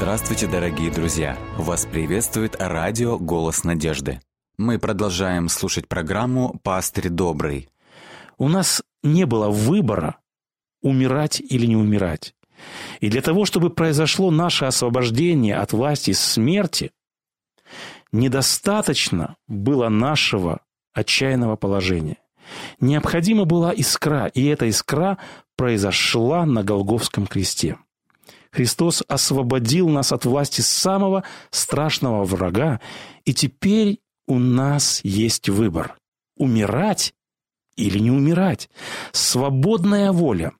Здравствуйте, дорогие друзья! Вас приветствует радио «Голос надежды». Мы продолжаем слушать программу «Пастырь добрый». У нас не было выбора, умирать или не умирать. И для того, чтобы произошло наше освобождение от власти смерти, недостаточно было нашего отчаянного положения. Необходима была искра, и эта искра произошла на Голговском кресте. Христос освободил нас от власти самого страшного врага, и теперь у нас есть выбор – умирать или не умирать. Свободная воля.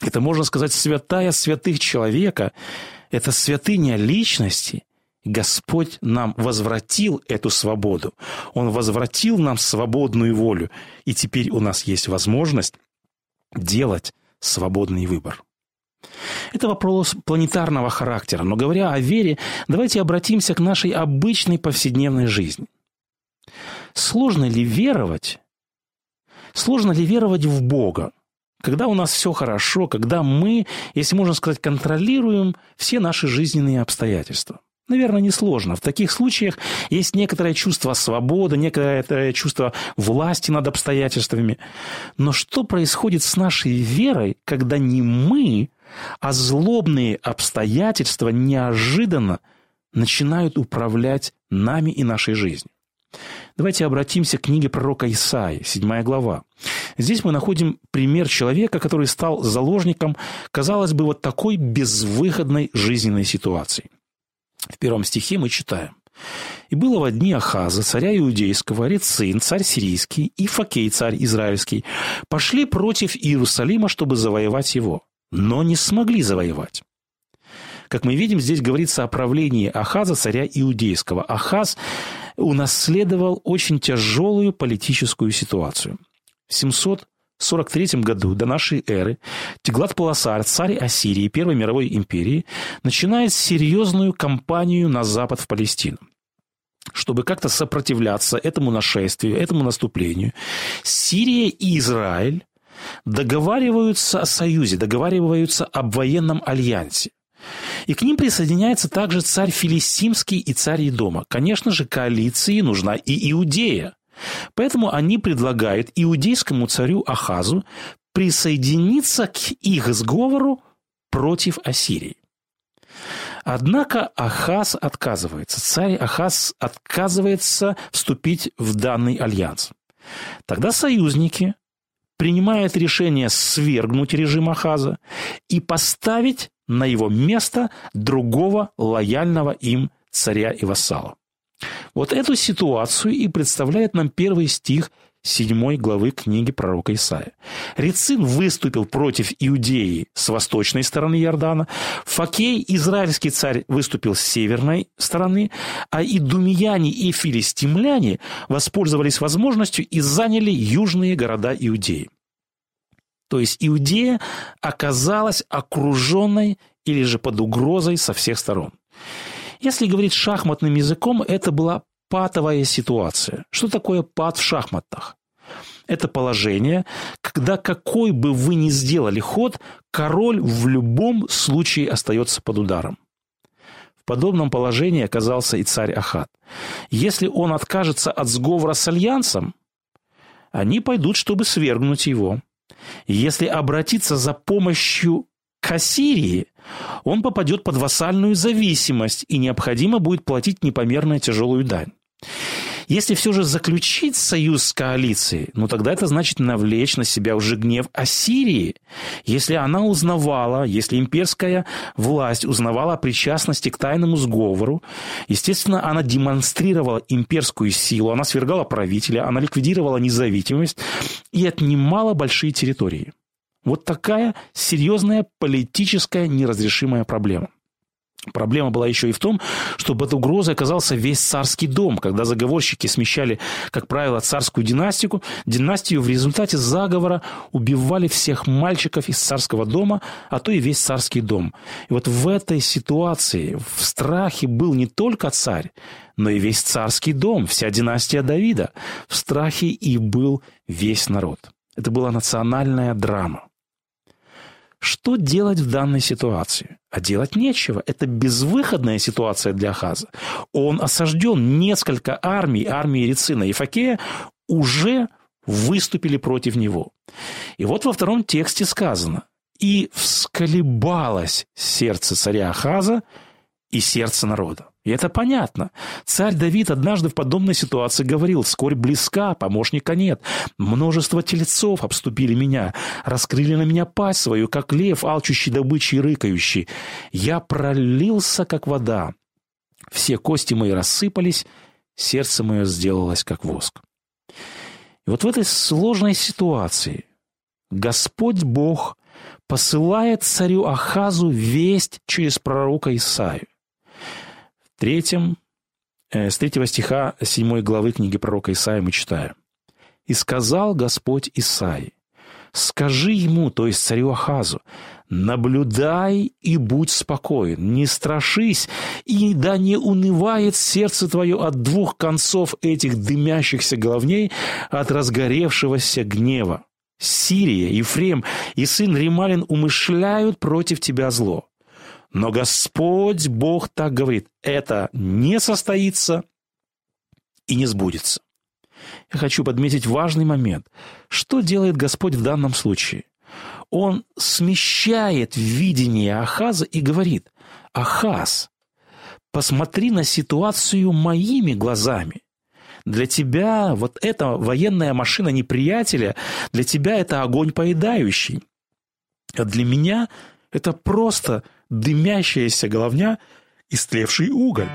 Это, можно сказать, святая святых человека. Это святыня личности. Господь нам возвратил эту свободу. Он возвратил нам свободную волю. И теперь у нас есть возможность делать свободный выбор. Это вопрос планетарного характера, но говоря о вере, давайте обратимся к нашей обычной повседневной жизни. Сложно ли веровать? Сложно ли веровать в Бога? Когда у нас все хорошо, когда мы, если можно сказать, контролируем все наши жизненные обстоятельства. Наверное, несложно. В таких случаях есть некоторое чувство свободы, некоторое чувство власти над обстоятельствами. Но что происходит с нашей верой, когда не мы, а злобные обстоятельства неожиданно начинают управлять нами и нашей жизнью? Давайте обратимся к книге пророка Исаи, 7 глава. Здесь мы находим пример человека, который стал заложником, казалось бы, вот такой безвыходной жизненной ситуации. В первом стихе мы читаем. «И было во дни Ахаза, царя Иудейского, Рецин, царь сирийский, и Факей, царь израильский, пошли против Иерусалима, чтобы завоевать его, но не смогли завоевать». Как мы видим, здесь говорится о правлении Ахаза, царя Иудейского. Ахаз унаследовал очень тяжелую политическую ситуацию. В 743 году до нашей эры Теглат-Паласар, царь Ассирии Первой мировой империи, начинает серьезную кампанию на запад в Палестину чтобы как-то сопротивляться этому нашествию, этому наступлению, Сирия и Израиль договариваются о союзе, договариваются об военном альянсе. И к ним присоединяется также царь Филистимский и царь Идома. Конечно же, коалиции нужна и Иудея. Поэтому они предлагают иудейскому царю Ахазу присоединиться к их сговору против Ассирии. Однако Ахаз отказывается. Царь Ахаз отказывается вступить в данный альянс. Тогда союзники принимают решение свергнуть режим Ахаза и поставить на его место другого лояльного им царя и вассала. Вот эту ситуацию и представляет нам первый стих седьмой главы книги пророка Исаия. Рецин выступил против Иудеи с восточной стороны Иордана, Факей, израильский царь, выступил с северной стороны, а идумияне и филистимляне воспользовались возможностью и заняли южные города Иудеи. То есть Иудея оказалась окруженной или же под угрозой со всех сторон. Если говорить шахматным языком, это была патовая ситуация. Что такое пат в шахматах? Это положение, когда какой бы вы ни сделали ход, король в любом случае остается под ударом. В подобном положении оказался и царь Ахат. Если он откажется от сговора с альянсом, они пойдут, чтобы свергнуть его. Если обратиться за помощью к Ассирии, он попадет под вассальную зависимость и необходимо будет платить непомерно тяжелую дань. Если все же заключить союз с коалицией, ну тогда это значит навлечь на себя уже гнев Ассирии. Если она узнавала, если имперская власть узнавала о причастности к тайному сговору, естественно, она демонстрировала имперскую силу, она свергала правителя, она ликвидировала независимость и отнимала большие территории. Вот такая серьезная политическая неразрешимая проблема. Проблема была еще и в том, что под угрозой оказался весь царский дом, когда заговорщики смещали, как правило, царскую династию, династию в результате заговора убивали всех мальчиков из царского дома, а то и весь царский дом. И вот в этой ситуации в страхе был не только царь, но и весь царский дом, вся династия Давида. В страхе и был весь народ. Это была национальная драма. Что делать в данной ситуации? А делать нечего. Это безвыходная ситуация для Ахаза. Он осажден. Несколько армий, армии Рецина и Факея уже выступили против него. И вот во втором тексте сказано «И всколебалось сердце царя Ахаза и сердце народа». И это понятно. Царь Давид однажды в подобной ситуации говорил, «Скорь близка, помощника нет. Множество телецов обступили меня, раскрыли на меня пасть свою, как лев, алчущий добычи и рыкающий. Я пролился, как вода. Все кости мои рассыпались, сердце мое сделалось, как воск». И вот в этой сложной ситуации Господь Бог посылает царю Ахазу весть через пророка Исаию третьем, э, с третьего стиха седьмой главы книги пророка Исаия мы читаем. «И сказал Господь Исаии, скажи ему, то есть царю Ахазу, наблюдай и будь спокоен, не страшись, и да не унывает сердце твое от двух концов этих дымящихся головней, от разгоревшегося гнева. Сирия, Ефрем и сын Рималин умышляют против тебя зло. Но Господь Бог так говорит, это не состоится и не сбудется. Я хочу подметить важный момент. Что делает Господь в данном случае? Он смещает видение Ахаза и говорит, Ахаз, посмотри на ситуацию моими глазами. Для тебя вот эта военная машина неприятеля, для тебя это огонь поедающий. А для меня это просто дымящаяся головня, истлевший уголь.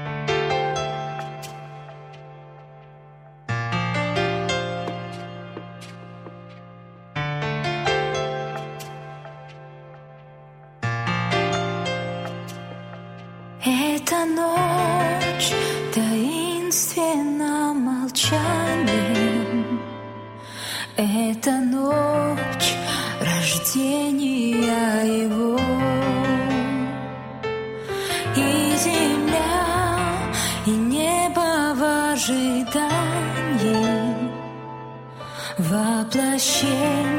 Эта ночь таинственно молчанием. Эта ночь рождения его. 了心。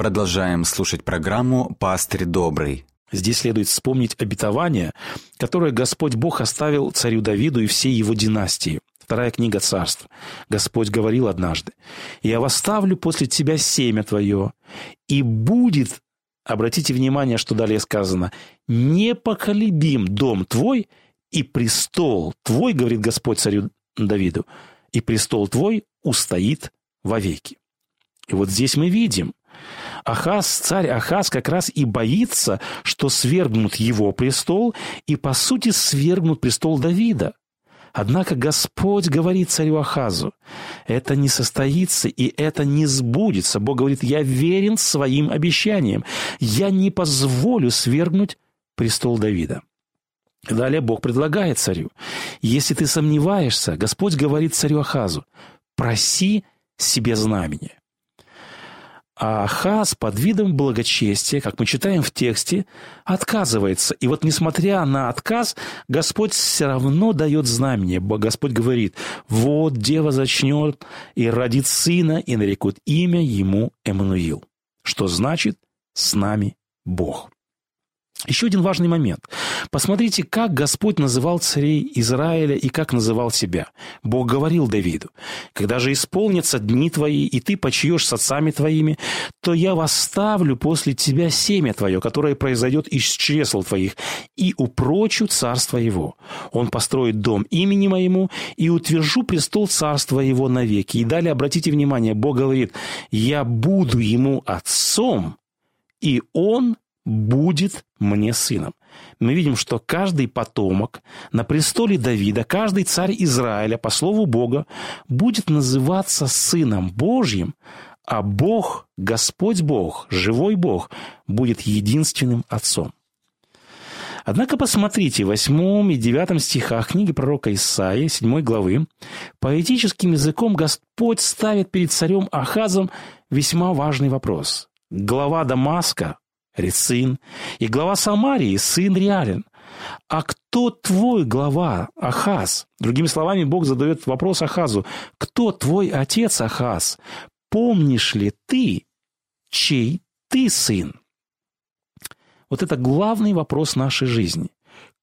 Продолжаем слушать программу «Пастырь добрый». Здесь следует вспомнить обетование, которое Господь Бог оставил царю Давиду и всей его династии. Вторая книга царств. Господь говорил однажды, «Я восставлю после тебя семя твое, и будет, обратите внимание, что далее сказано, непоколебим дом твой, и престол твой, говорит Господь царю Давиду, и престол твой устоит вовеки». И вот здесь мы видим, Ахаз, царь Ахаз как раз и боится, что свергнут его престол и, по сути, свергнут престол Давида. Однако Господь говорит царю Ахазу, это не состоится и это не сбудется. Бог говорит, я верен своим обещаниям, я не позволю свергнуть престол Давида. Далее Бог предлагает царю, если ты сомневаешься, Господь говорит царю Ахазу, проси себе знамение. А Ахаз под видом благочестия, как мы читаем в тексте, отказывается. И вот несмотря на отказ, Господь все равно дает знамение. Господь говорит, вот дева зачнет и родит сына, и нарекут имя ему Эммануил. Что значит «с нами Бог». Еще один важный момент. Посмотрите, как Господь называл царей Израиля и как называл себя. Бог говорил Давиду, «Когда же исполнятся дни твои, и ты почьешь с отцами твоими, то я восставлю после тебя семя твое, которое произойдет из чресл твоих, и упрочу царство его. Он построит дом имени моему, и утвержу престол царства его навеки». И далее, обратите внимание, Бог говорит, «Я буду ему отцом, и он будет мне сыном. Мы видим, что каждый потомок на престоле Давида, каждый царь Израиля, по слову Бога, будет называться сыном Божьим, а Бог, Господь Бог, живой Бог, будет единственным отцом. Однако посмотрите, в 8 и 9 стихах книги пророка Исаии, 7 главы, поэтическим языком Господь ставит перед царем Ахазом весьма важный вопрос. Глава Дамаска, Рецин, и глава Самарии, сын Реален. А кто твой глава, Ахаз? Другими словами, Бог задает вопрос Ахазу. Кто твой отец, Ахаз? Помнишь ли ты, чей ты сын? Вот это главный вопрос нашей жизни.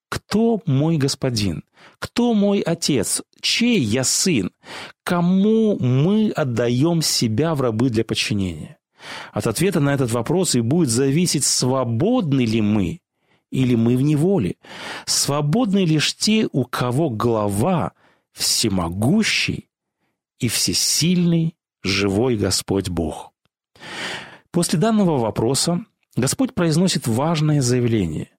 Кто мой господин? Кто мой отец? Чей я сын? Кому мы отдаем себя в рабы для подчинения? От ответа на этот вопрос и будет зависеть, свободны ли мы или мы в неволе. Свободны лишь те, у кого глава всемогущий и всесильный живой Господь Бог. После данного вопроса Господь произносит важное заявление.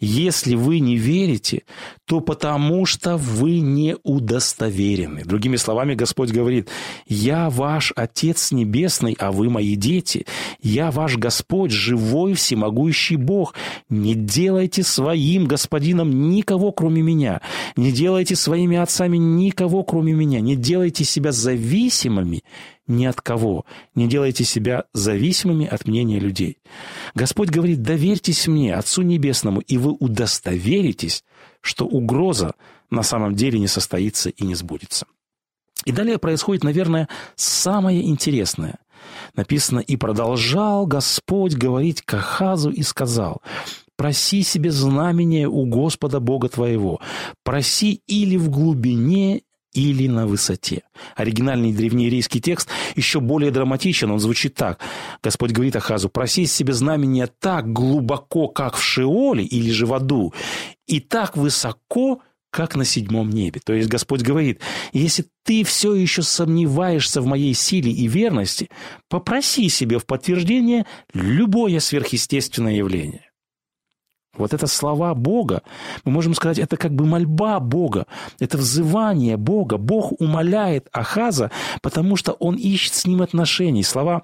Если вы не верите, то потому что вы не удостоверены. Другими словами, Господь говорит, «Я ваш Отец Небесный, а вы мои дети. Я ваш Господь, живой, всемогущий Бог. Не делайте своим господином никого, кроме меня. Не делайте своими отцами никого, кроме меня. Не делайте себя зависимыми ни от кого. Не делайте себя зависимыми от мнения людей. Господь говорит, доверьтесь мне, Отцу Небесному, и вы удостоверитесь, что угроза на самом деле не состоится и не сбудется. И далее происходит, наверное, самое интересное. Написано, «И продолжал Господь говорить к Ахазу и сказал, проси себе знамения у Господа Бога твоего, проси или в глубине, или на высоте. Оригинальный древнееврейский текст еще более драматичен, он звучит так. Господь говорит Ахазу, проси себе знамения так глубоко, как в Шеоле или же в аду, и так высоко, как на седьмом небе. То есть Господь говорит, если ты все еще сомневаешься в моей силе и верности, попроси себе в подтверждение любое сверхъестественное явление. Вот это слова Бога, мы можем сказать, это как бы мольба Бога, это взывание Бога. Бог умоляет Ахаза, потому что он ищет с ним отношений. Слова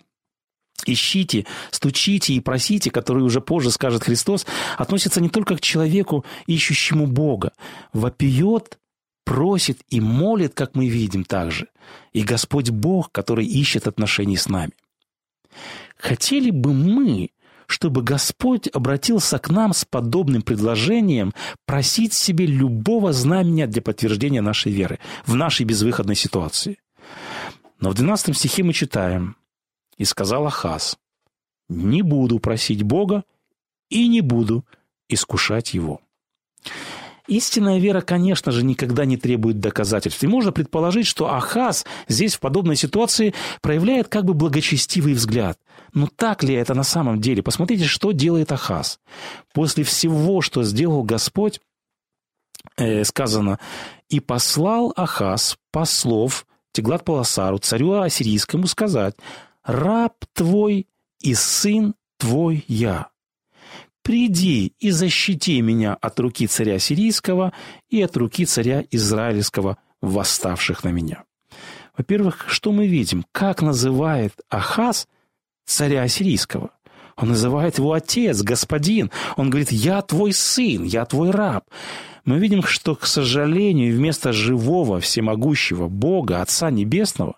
ищите, стучите и просите, которые уже позже скажет Христос, относятся не только к человеку, ищущему Бога. Вопиет, просит и молит, как мы видим также. И Господь Бог, который ищет отношений с нами. Хотели бы мы, чтобы Господь обратился к нам с подобным предложением просить себе любого знамения для подтверждения нашей веры в нашей безвыходной ситуации. Но в 12 стихе мы читаем «И сказал Ахаз, не буду просить Бога и не буду искушать Его». Истинная вера, конечно же, никогда не требует доказательств. И можно предположить, что Ахаз здесь в подобной ситуации проявляет как бы благочестивый взгляд. Но так ли это на самом деле? Посмотрите, что делает Ахаз. После всего, что сделал Господь, э, сказано, «И послал Ахаз послов Теглат-Паласару, царю ассирийскому, сказать, «Раб твой и сын твой я». «Приди и защити меня от руки царя сирийского и от руки царя израильского, восставших на меня». Во-первых, что мы видим? Как называет Ахаз царя сирийского? Он называет его отец, господин. Он говорит, я твой сын, я твой раб. Мы видим, что, к сожалению, вместо живого, всемогущего Бога, Отца Небесного,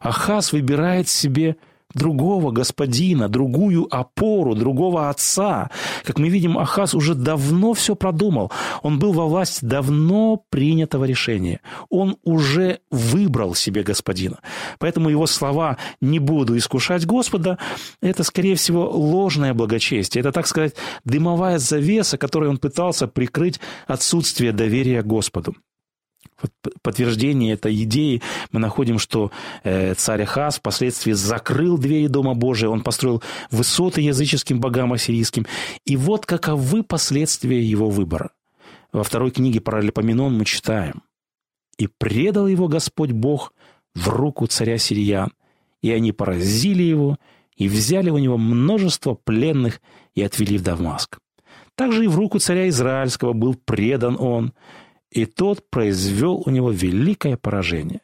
Ахаз выбирает себе другого господина, другую опору, другого отца. Как мы видим, Ахаз уже давно все продумал. Он был во власти давно принятого решения. Он уже выбрал себе господина. Поэтому его слова «не буду искушать Господа» – это, скорее всего, ложное благочестие. Это, так сказать, дымовая завеса, которой он пытался прикрыть отсутствие доверия Господу. Подтверждение этой идеи мы находим, что э, царь Ахаз впоследствии закрыл двери Дома Божия, он построил высоты языческим богам ассирийским. И вот каковы последствия его выбора. Во второй книге Паралипоменон мы читаем. «И предал его Господь Бог в руку царя сириян, и они поразили его, и взяли у него множество пленных и отвели в Дамаск. Также и в руку царя Израильского был предан он, и тот произвел у него великое поражение.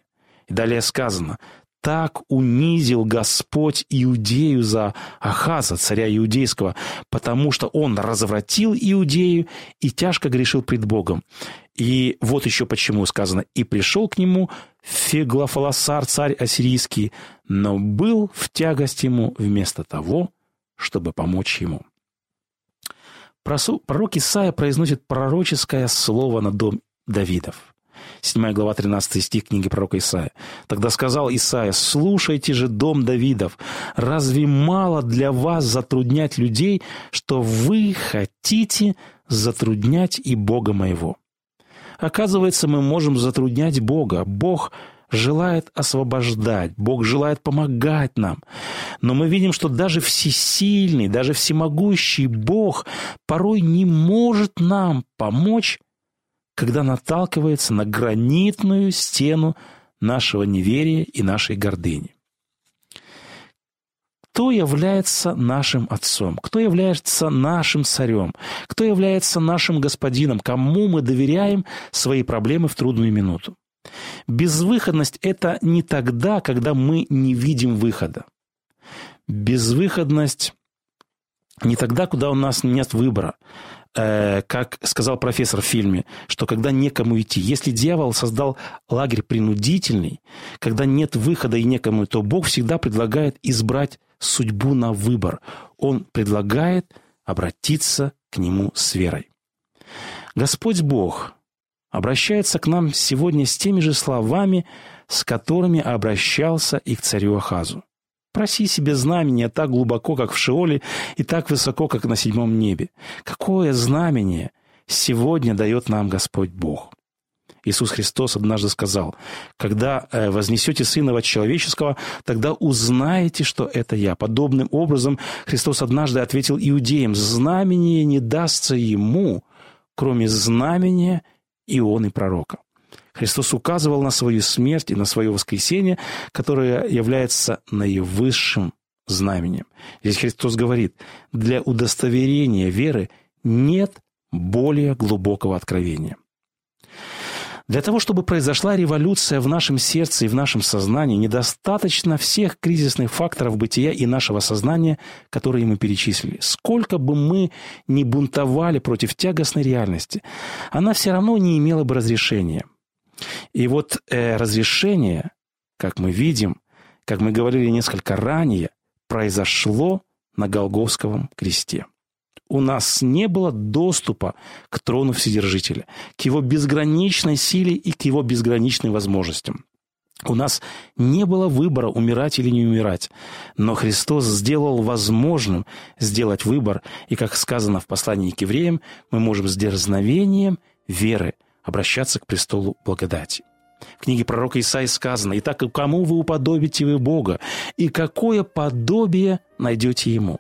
И далее сказано, так унизил Господь Иудею за Ахаза, царя Иудейского, потому что он развратил Иудею и тяжко грешил пред Богом. И вот еще почему сказано, и пришел к нему Феглофаласар, царь ассирийский, но был в тягость ему вместо того, чтобы помочь ему. Пророк Исаия произносит пророческое слово на дом Давидов. 7 глава, 13 стих книги пророка Исаия. «Тогда сказал Исаия, слушайте же, дом Давидов, разве мало для вас затруднять людей, что вы хотите затруднять и Бога моего?» Оказывается, мы можем затруднять Бога. Бог желает освобождать, Бог желает помогать нам. Но мы видим, что даже всесильный, даже всемогущий Бог порой не может нам помочь когда наталкивается на гранитную стену нашего неверия и нашей гордыни. Кто является нашим отцом? Кто является нашим царем? Кто является нашим господином? Кому мы доверяем свои проблемы в трудную минуту? Безвыходность – это не тогда, когда мы не видим выхода. Безвыходность не тогда, куда у нас нет выбора. Э, как сказал профессор в фильме, что когда некому идти, если дьявол создал лагерь принудительный, когда нет выхода и некому, то Бог всегда предлагает избрать судьбу на выбор. Он предлагает обратиться к Нему с верой. Господь Бог обращается к нам сегодня с теми же словами, с которыми обращался и к царю Ахазу. Проси себе знамение так глубоко, как в Шиоле, и так высоко, как на седьмом небе. Какое знамение сегодня дает нам Господь Бог? Иисус Христос однажды сказал, «Когда э, вознесете Сына Человеческого, тогда узнаете, что это Я». Подобным образом Христос однажды ответил иудеям, «Знамение не дастся Ему, кроме знамения Ионы Пророка». Христос указывал на свою смерть и на свое воскресение, которое является наивысшим знаменем. Здесь Христос говорит, для удостоверения веры нет более глубокого откровения. Для того, чтобы произошла революция в нашем сердце и в нашем сознании, недостаточно всех кризисных факторов бытия и нашего сознания, которые мы перечислили. Сколько бы мы ни бунтовали против тягостной реальности, она все равно не имела бы разрешения. И вот э, разрешение, как мы видим, как мы говорили несколько ранее, произошло на Голговском кресте. У нас не было доступа к трону Вседержителя, к его безграничной силе и к его безграничным возможностям. У нас не было выбора, умирать или не умирать. Но Христос сделал возможным сделать выбор, и, как сказано в послании к евреям, мы можем с дерзновением веры обращаться к престолу благодати. В книге пророка Исаии сказано, «Итак, кому вы уподобите вы Бога, и какое подобие найдете Ему?»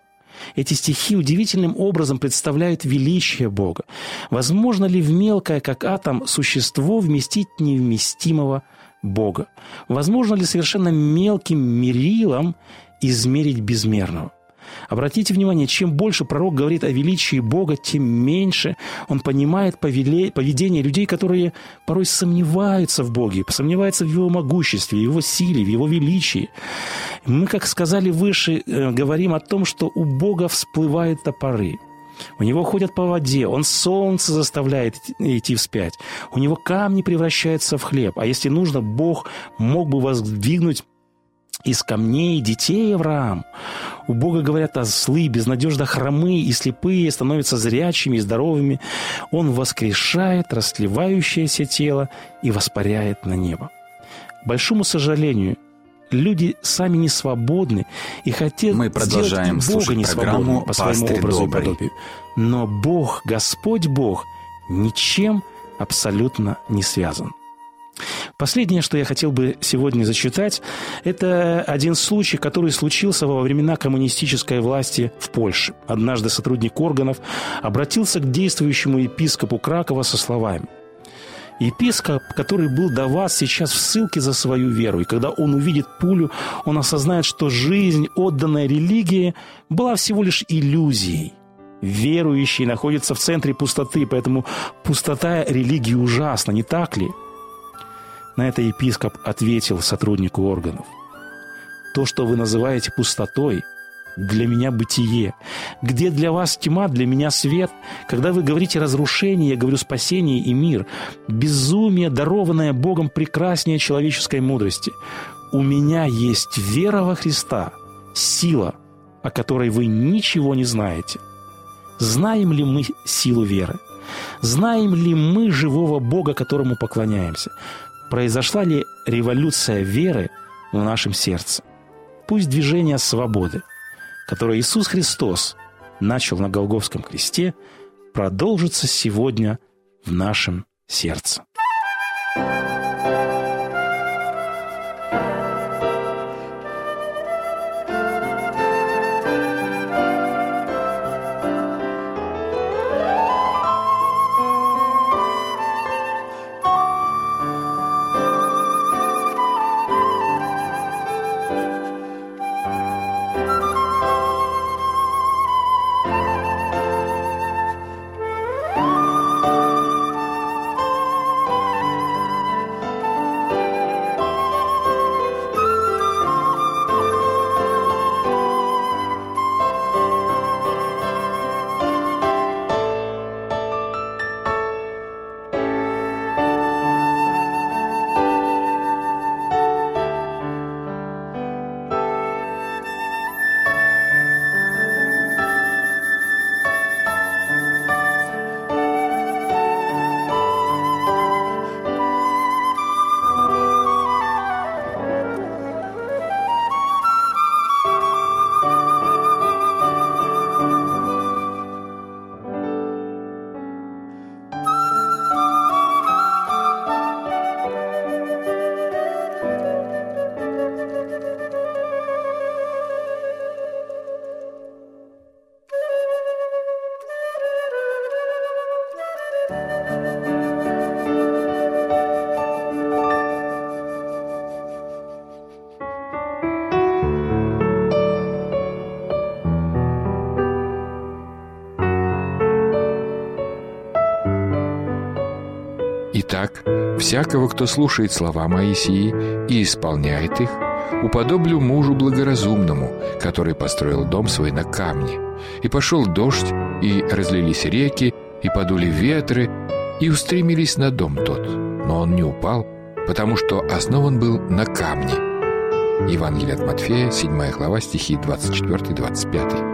Эти стихи удивительным образом представляют величие Бога. Возможно ли в мелкое, как атом, существо вместить невместимого Бога? Возможно ли совершенно мелким мерилом измерить безмерного? Обратите внимание, чем больше пророк говорит о величии Бога, тем меньше он понимает поведение людей, которые порой сомневаются в Боге, сомневаются в Его могуществе, в Его силе, в Его величии. Мы, как сказали выше, э, говорим о том, что у Бога всплывают топоры – у него ходят по воде, он солнце заставляет идти вспять. У него камни превращаются в хлеб. А если нужно, Бог мог бы воздвигнуть из камней детей Авраам. У Бога говорят ослы, безнадежно хромые и слепые становятся зрячими и здоровыми. Он воскрешает растлевающееся тело и воспаряет на небо. К большому сожалению, люди сами не свободны и хотят Мы продолжаем сделать Бога не свободным по своему «Пастырь образу добрый». и подобию. Но Бог, Господь Бог, ничем абсолютно не связан. Последнее, что я хотел бы сегодня зачитать, это один случай, который случился во времена коммунистической власти в Польше. Однажды сотрудник органов обратился к действующему епископу Кракова со словами Епископ, который был до вас сейчас в ссылке за свою веру, и когда он увидит пулю, он осознает, что жизнь, отданная религии, была всего лишь иллюзией. Верующий находится в центре пустоты, поэтому пустота религии ужасна, не так ли? На это епископ ответил сотруднику органов. То, что вы называете пустотой, для меня бытие. Где для вас тьма, для меня свет. Когда вы говорите разрушение, я говорю спасение и мир. Безумие, дарованное Богом прекраснее человеческой мудрости. У меня есть вера во Христа, сила, о которой вы ничего не знаете. Знаем ли мы силу веры? Знаем ли мы живого Бога, которому поклоняемся? Произошла ли революция веры в нашем сердце? Пусть движение свободы, которое Иисус Христос начал на Голговском кресте, продолжится сегодня в нашем сердце. Итак, всякого, кто слушает слова Моисии и исполняет их, уподоблю мужу благоразумному, который построил дом свой на камне. И пошел дождь, и разлились реки, и подули ветры, и устремились на дом тот. Но он не упал, потому что основан был на камне. Евангелие от Матфея, 7 глава, стихи 24-25.